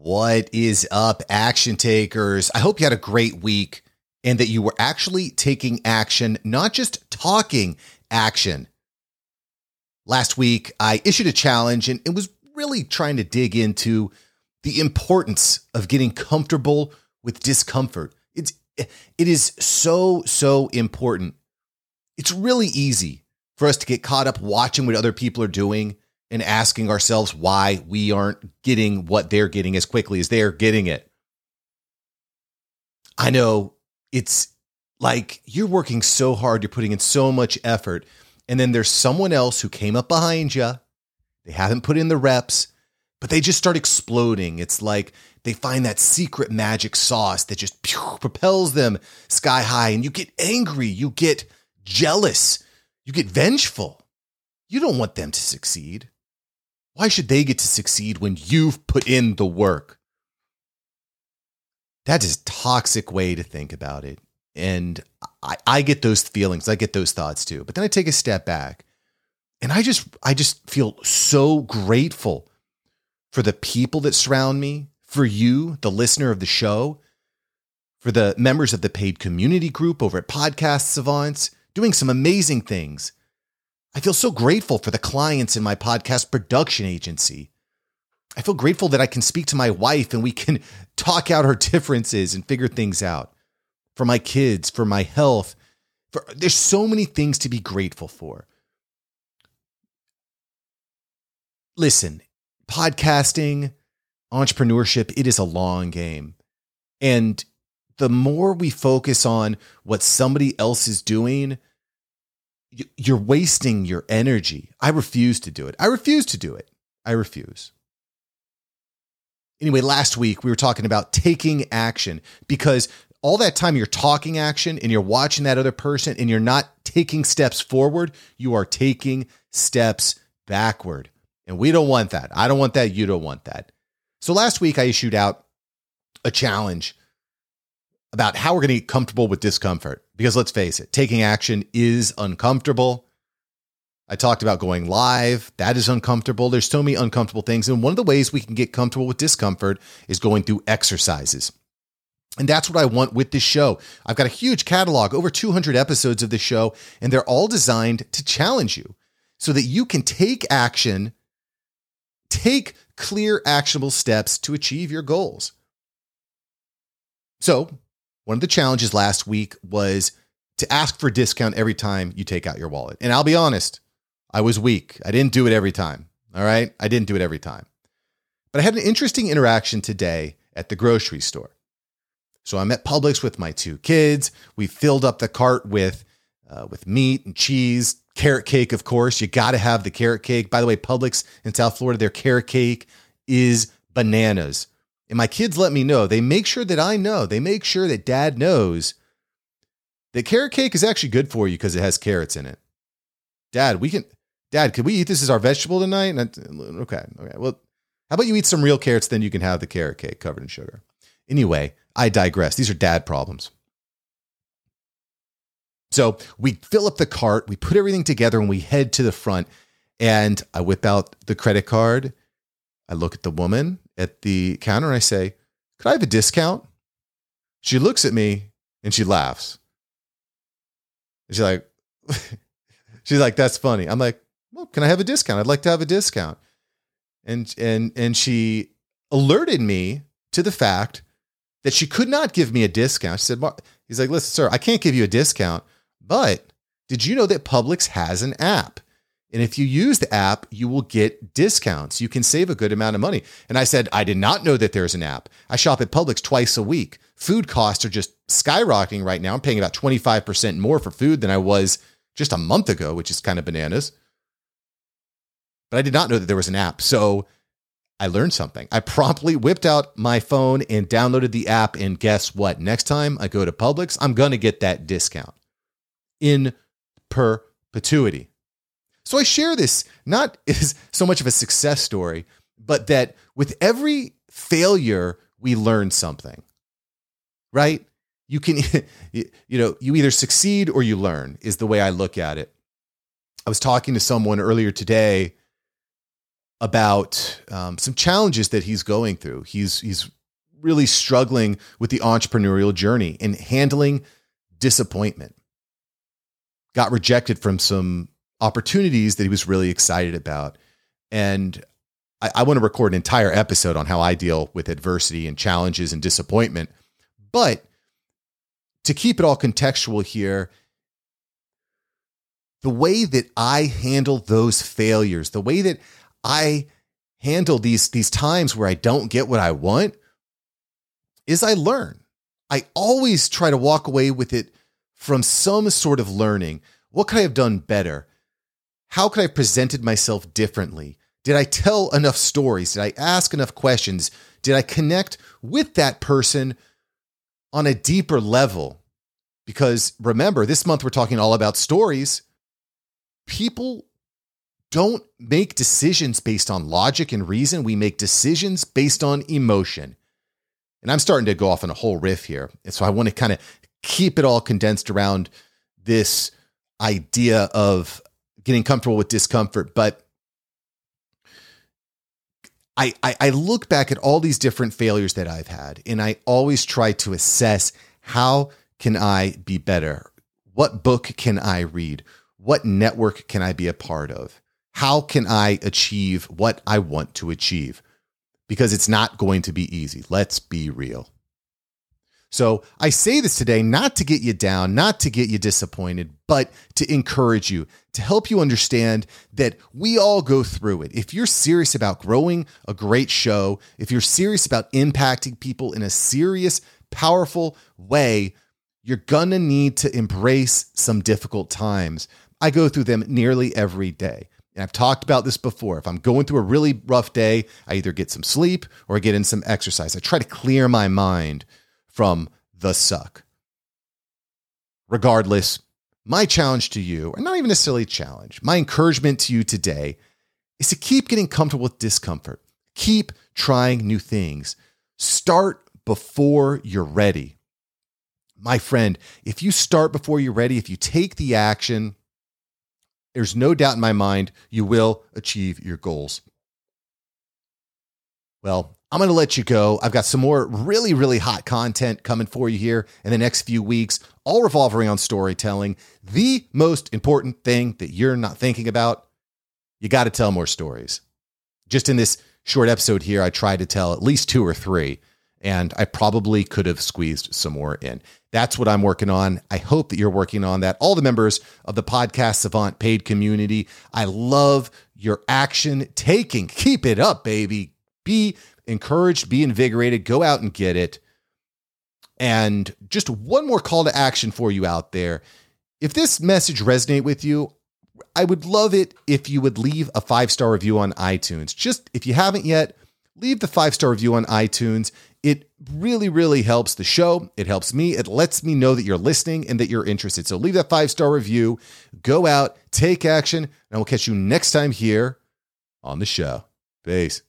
What is up, action takers? I hope you had a great week and that you were actually taking action, not just talking action. Last week, I issued a challenge and it was really trying to dig into the importance of getting comfortable with discomfort. It's it is so so important. It's really easy for us to get caught up watching what other people are doing and asking ourselves why we aren't getting what they're getting as quickly as they're getting it. I know it's like you're working so hard, you're putting in so much effort, and then there's someone else who came up behind you. They haven't put in the reps, but they just start exploding. It's like they find that secret magic sauce that just pew, propels them sky high, and you get angry, you get jealous, you get vengeful. You don't want them to succeed. Why should they get to succeed when you've put in the work? That is a toxic way to think about it. And I, I get those feelings. I get those thoughts too. But then I take a step back and I just I just feel so grateful for the people that surround me, for you, the listener of the show, for the members of the paid community group over at Podcast Savants, doing some amazing things I feel so grateful for the clients in my podcast production agency. I feel grateful that I can speak to my wife and we can talk out our differences and figure things out. For my kids, for my health, for there's so many things to be grateful for. Listen, podcasting, entrepreneurship, it is a long game. And the more we focus on what somebody else is doing, you're wasting your energy. I refuse to do it. I refuse to do it. I refuse. Anyway, last week we were talking about taking action because all that time you're talking action and you're watching that other person and you're not taking steps forward, you are taking steps backward. And we don't want that. I don't want that. You don't want that. So last week I issued out a challenge about how we're going to get comfortable with discomfort. Because let's face it, taking action is uncomfortable. I talked about going live. That is uncomfortable. There's so many uncomfortable things. And one of the ways we can get comfortable with discomfort is going through exercises. And that's what I want with this show. I've got a huge catalog, over 200 episodes of this show, and they're all designed to challenge you so that you can take action, take clear, actionable steps to achieve your goals. So, one of the challenges last week was to ask for discount every time you take out your wallet. And I'll be honest, I was weak. I didn't do it every time. All right. I didn't do it every time. But I had an interesting interaction today at the grocery store. So I'm at Publix with my two kids. We filled up the cart with uh, with meat and cheese, carrot cake, of course. You got to have the carrot cake. By the way, Publix in South Florida, their carrot cake is bananas. And my kids let me know. They make sure that I know. They make sure that dad knows that carrot cake is actually good for you because it has carrots in it. Dad, we can Dad, could we eat this as our vegetable tonight? Okay. Okay. Well, how about you eat some real carrots, then you can have the carrot cake covered in sugar. Anyway, I digress. These are dad problems. So we fill up the cart, we put everything together, and we head to the front. And I whip out the credit card. I look at the woman at the counter and I say, Could I have a discount? She looks at me and she laughs. And she's like, She's like, That's funny. I'm like, Well, can I have a discount? I'd like to have a discount. And and and she alerted me to the fact that she could not give me a discount. She said, He's like, Listen, sir, I can't give you a discount, but did you know that Publix has an app? And if you use the app, you will get discounts. You can save a good amount of money. And I said, I did not know that there's an app. I shop at Publix twice a week. Food costs are just skyrocketing right now. I'm paying about 25% more for food than I was just a month ago, which is kind of bananas. But I did not know that there was an app. So I learned something. I promptly whipped out my phone and downloaded the app. And guess what? Next time I go to Publix, I'm going to get that discount in perpetuity. So I share this not as so much of a success story, but that with every failure, we learn something, right? You can, you know, you either succeed or you learn, is the way I look at it. I was talking to someone earlier today about um, some challenges that he's going through. He's he's really struggling with the entrepreneurial journey and handling disappointment. Got rejected from some opportunities that he was really excited about, and I, I want to record an entire episode on how I deal with adversity and challenges and disappointment. But to keep it all contextual here, the way that I handle those failures, the way that I handle these, these times where I don't get what I want is I learn. I always try to walk away with it from some sort of learning. What could I have done better? How could I have presented myself differently? Did I tell enough stories? Did I ask enough questions? Did I connect with that person on a deeper level? Because remember, this month we're talking all about stories. People don't make decisions based on logic and reason. We make decisions based on emotion. And I'm starting to go off on a whole riff here. And so I want to kind of keep it all condensed around this idea of getting comfortable with discomfort. But I, I, I look back at all these different failures that I've had, and I always try to assess how can I be better? What book can I read? What network can I be a part of? How can I achieve what I want to achieve? Because it's not going to be easy. Let's be real. So I say this today not to get you down, not to get you disappointed, but to encourage you, to help you understand that we all go through it. If you're serious about growing a great show, if you're serious about impacting people in a serious, powerful way, you're gonna need to embrace some difficult times. I go through them nearly every day. And I've talked about this before. If I'm going through a really rough day, I either get some sleep or I get in some exercise. I try to clear my mind from the suck. Regardless, my challenge to you, or not even a silly challenge, my encouragement to you today is to keep getting comfortable with discomfort. Keep trying new things. Start before you're ready. My friend, if you start before you're ready, if you take the action, there's no doubt in my mind you will achieve your goals. Well, I'm going to let you go. I've got some more really, really hot content coming for you here in the next few weeks, all revolving on storytelling. The most important thing that you're not thinking about, you got to tell more stories. Just in this short episode here, I tried to tell at least two or three, and I probably could have squeezed some more in. That's what I'm working on. I hope that you're working on that. All the members of the Podcast Savant paid community, I love your action taking. Keep it up, baby. Be encouraged, be invigorated, go out and get it. And just one more call to action for you out there. If this message resonate with you, I would love it if you would leave a five-star review on iTunes. Just if you haven't yet, leave the five-star review on iTunes. It really, really helps the show. It helps me. It lets me know that you're listening and that you're interested. So leave that five star review, go out, take action, and we'll catch you next time here on the show. Peace.